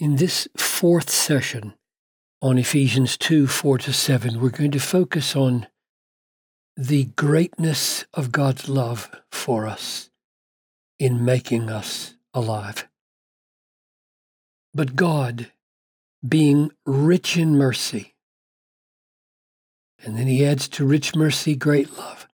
In this fourth session on Ephesians 2 4 to 7, we're going to focus on the greatness of God's love for us in making us alive. But God, being rich in mercy, and then he adds to rich mercy, great love,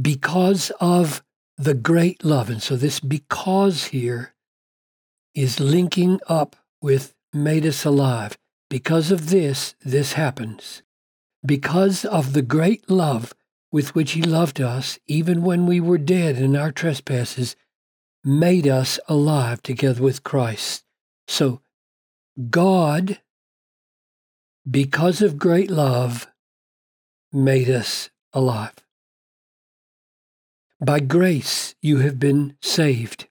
because of the great love. And so this because here is linking up with made us alive. Because of this, this happens. Because of the great love with which He loved us, even when we were dead in our trespasses, made us alive together with Christ. So, God, because of great love, made us alive. By grace you have been saved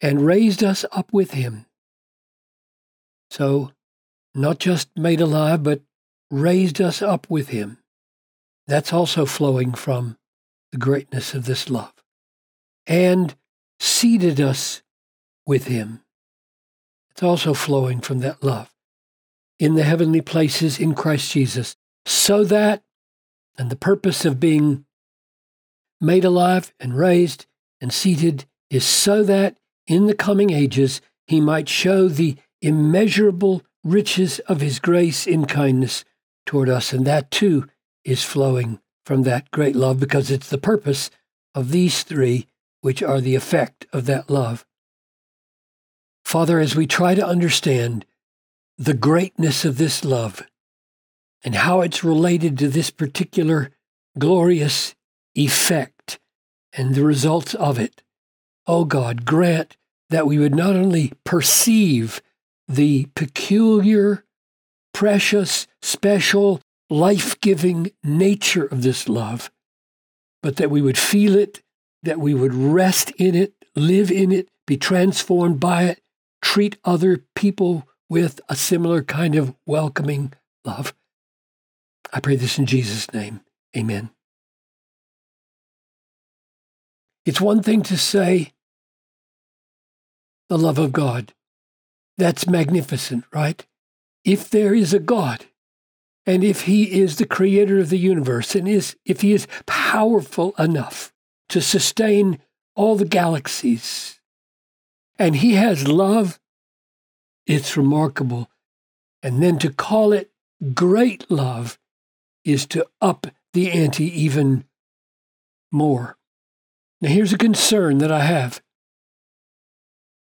and raised us up with Him so, not just made alive, but raised us up with him. That's also flowing from the greatness of this love. And seated us with him. It's also flowing from that love in the heavenly places in Christ Jesus, so that, and the purpose of being made alive and raised and seated is so that in the coming ages he might show the immeasurable riches of his grace in kindness toward us. And that too is flowing from that great love because it's the purpose of these three, which are the effect of that love. Father, as we try to understand the greatness of this love and how it's related to this particular glorious effect and the results of it, oh God, grant that we would not only perceive the peculiar, precious, special, life giving nature of this love, but that we would feel it, that we would rest in it, live in it, be transformed by it, treat other people with a similar kind of welcoming love. I pray this in Jesus' name. Amen. It's one thing to say the love of God. That's magnificent, right? If there is a God, and if he is the creator of the universe, and is, if he is powerful enough to sustain all the galaxies, and he has love, it's remarkable. And then to call it great love is to up the ante even more. Now, here's a concern that I have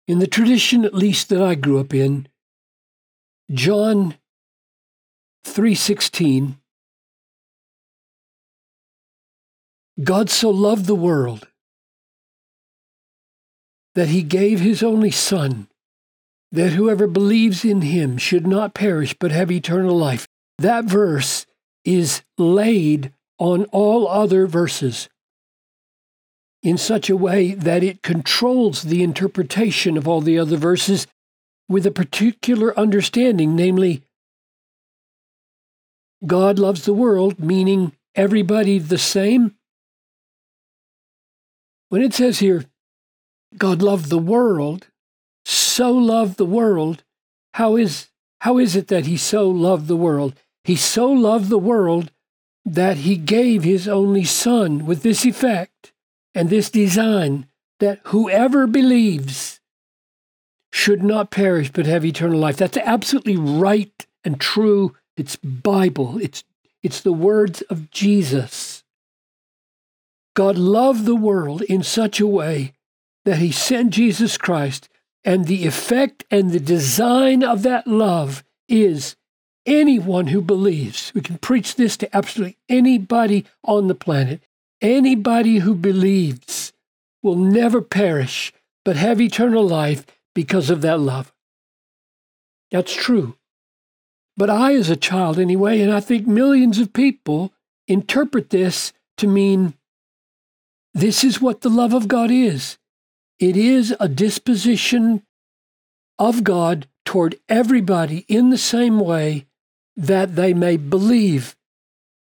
in the tradition at least that I grew up in, John 3:16 God so loved the world that he gave his only son that whoever believes in him should not perish but have eternal life. That verse is laid on all other verses in such a way that it controls the interpretation of all the other verses with a particular understanding, namely, God loves the world, meaning everybody the same. When it says here, God loved the world, so loved the world, how is, how is it that he so loved the world? He so loved the world that he gave his only son with this effect and this design that whoever believes should not perish but have eternal life. That's absolutely right and true. It's Bible. It's it's the words of Jesus. God loved the world in such a way that he sent Jesus Christ, and the effect and the design of that love is anyone who believes. We can preach this to absolutely anybody on the planet. Anybody who believes will never perish, but have eternal life because of that love. That's true. But I, as a child anyway, and I think millions of people interpret this to mean this is what the love of God is. It is a disposition of God toward everybody in the same way that they may believe.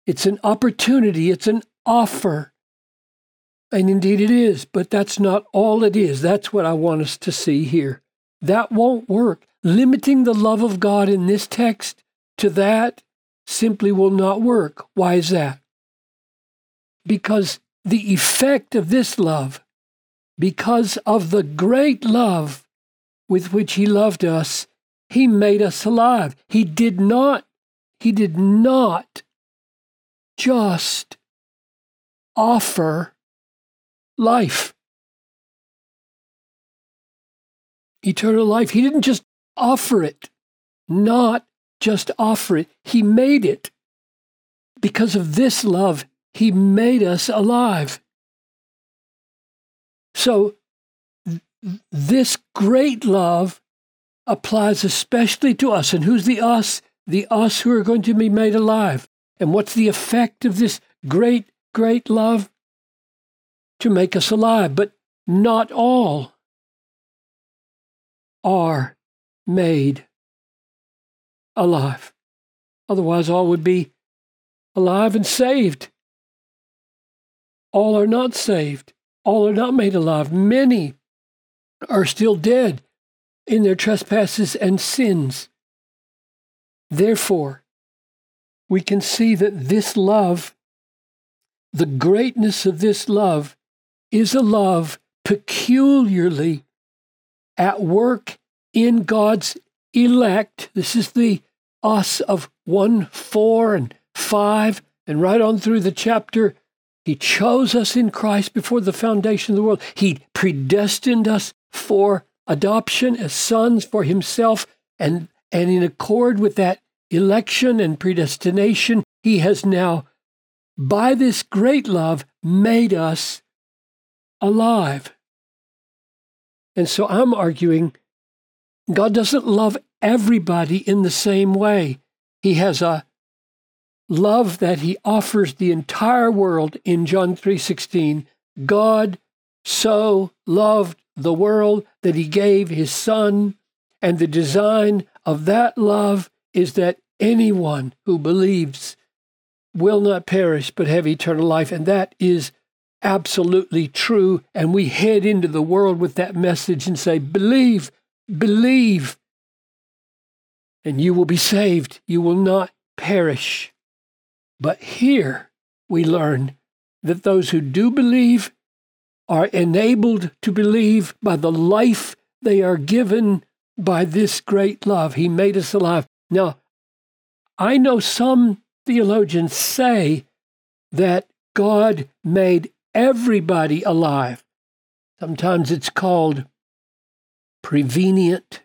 It's an opportunity, it's an offer. And indeed it is, but that's not all it is. That's what I want us to see here. that won't work. Limiting the love of God in this text to that simply will not work. Why is that? Because the effect of this love, because of the great love with which He loved us, He made us alive. He did not, He did not just offer life. Eternal life. He didn't just offer it, not just offer it. He made it. Because of this love, He made us alive. So, th- this great love applies especially to us. And who's the us? The us who are going to be made alive. And what's the effect of this great, great love? To make us alive. But not all are made alive. Otherwise, all would be alive and saved. All are not saved. All are not made alive. Many are still dead in their trespasses and sins. Therefore, we can see that this love, the greatness of this love, is a love peculiarly at work in God's elect. This is the us of 1, 4, and 5, and right on through the chapter. He chose us in Christ before the foundation of the world. He predestined us for adoption as sons for himself. And, and in accord with that election and predestination, he has now, by this great love, made us alive. And so I'm arguing God doesn't love everybody in the same way. He has a love that he offers the entire world in John 3:16. God so loved the world that he gave his son, and the design of that love is that anyone who believes will not perish but have eternal life and that is absolutely true and we head into the world with that message and say believe Believe, and you will be saved. You will not perish. But here we learn that those who do believe are enabled to believe by the life they are given by this great love. He made us alive. Now, I know some theologians say that God made everybody alive. Sometimes it's called prevenient.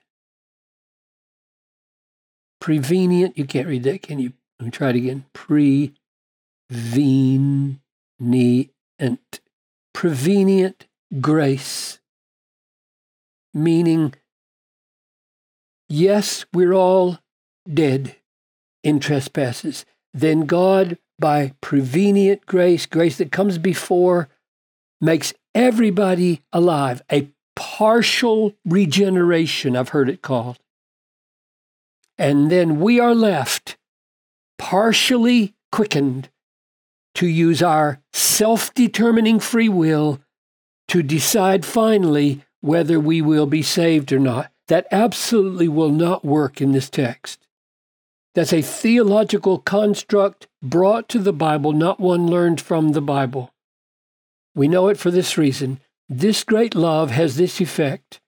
Prevenient, you can't read that, can you? Let me try it again. Prevenient. Prevenient grace, meaning, yes, we're all dead in trespasses. Then God, by prevenient grace, grace that comes before, makes everybody alive, a partial regeneration, I've heard it called. And then we are left partially quickened to use our self determining free will to decide finally whether we will be saved or not. That absolutely will not work in this text. That's a theological construct brought to the Bible, not one learned from the Bible. We know it for this reason this great love has this effect.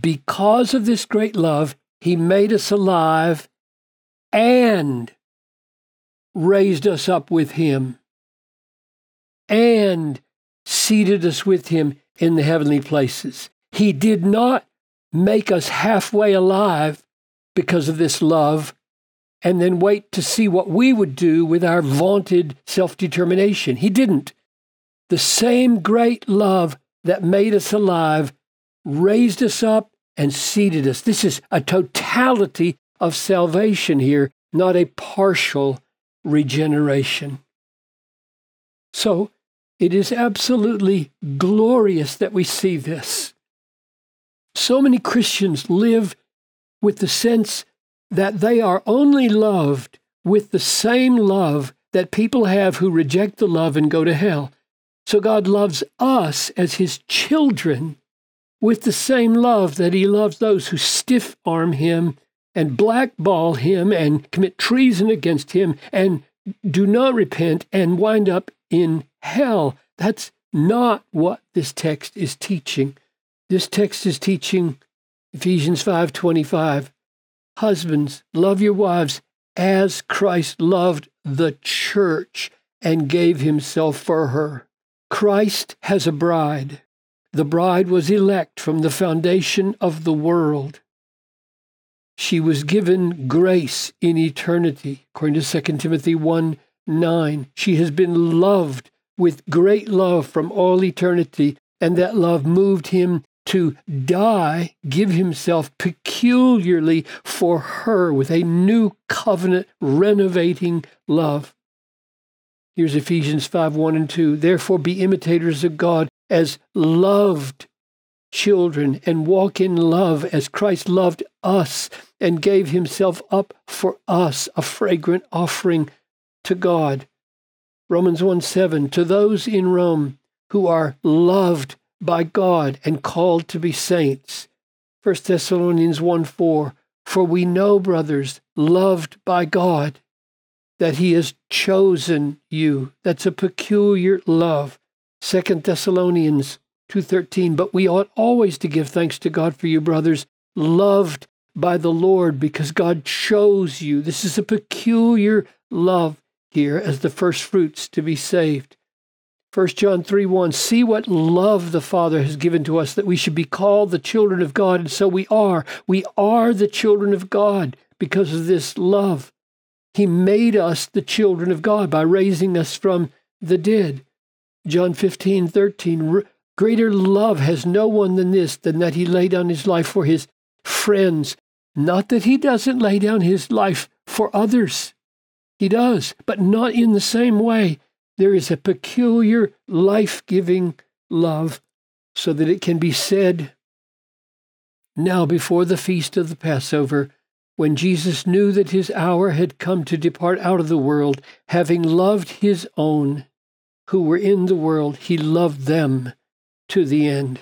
Because of this great love, he made us alive and raised us up with him and seated us with him in the heavenly places. He did not make us halfway alive because of this love and then wait to see what we would do with our vaunted self determination. He didn't. The same great love that made us alive raised us up and seated us. This is a totality of salvation here, not a partial regeneration. So it is absolutely glorious that we see this. So many Christians live with the sense that they are only loved with the same love that people have who reject the love and go to hell. So God loves us as his children with the same love that he loves those who stiff arm him and blackball him and commit treason against him and do not repent and wind up in hell. That's not what this text is teaching. This text is teaching Ephesians 5:25. Husbands, love your wives as Christ loved the church and gave himself for her. Christ has a bride. The bride was elect from the foundation of the world. She was given grace in eternity, according to 2 Timothy 1 9. She has been loved with great love from all eternity, and that love moved him to die, give himself peculiarly for her with a new covenant, renovating love. Here's Ephesians 5 1 and 2. Therefore, be imitators of God as loved children and walk in love as Christ loved us and gave himself up for us, a fragrant offering to God. Romans 1 7. To those in Rome who are loved by God and called to be saints. 1 Thessalonians 1 4. For we know, brothers, loved by God, that he has chosen you. That's a peculiar love. Second Thessalonians 2:13 but we ought always to give thanks to God for you brothers loved by the Lord because God chose you this is a peculiar love here as the first fruits to be saved 1 John 3 1 See what love the Father has given to us that we should be called the children of God. And so we are. We are the children of God because of this love. He made us the children of God by raising us from the dead. John 15, 13. Greater love has no one than this, than that he lay down his life for his friends. Not that he doesn't lay down his life for others. He does, but not in the same way. There is a peculiar life giving love so that it can be said now before the feast of the Passover, when Jesus knew that his hour had come to depart out of the world, having loved his own, who were in the world, he loved them to the end.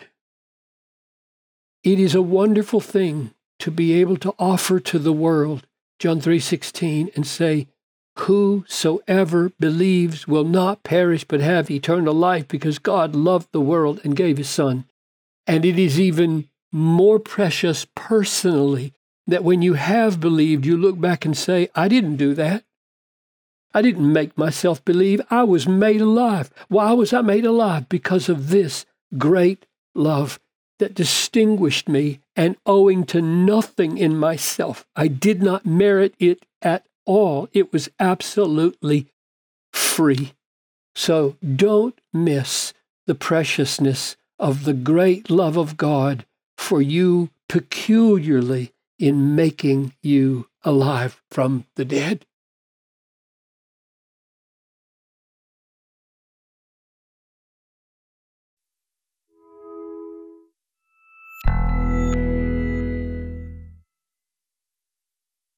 It is a wonderful thing to be able to offer to the world, John 3:16, and say, Whosoever believes will not perish but have eternal life because God loved the world and gave his son. And it is even more precious personally that when you have believed, you look back and say, I didn't do that. I didn't make myself believe. I was made alive. Why was I made alive? Because of this great love that distinguished me and owing to nothing in myself. I did not merit it at all. It was absolutely free. So don't miss the preciousness of the great love of God for you peculiarly in making you alive from the dead.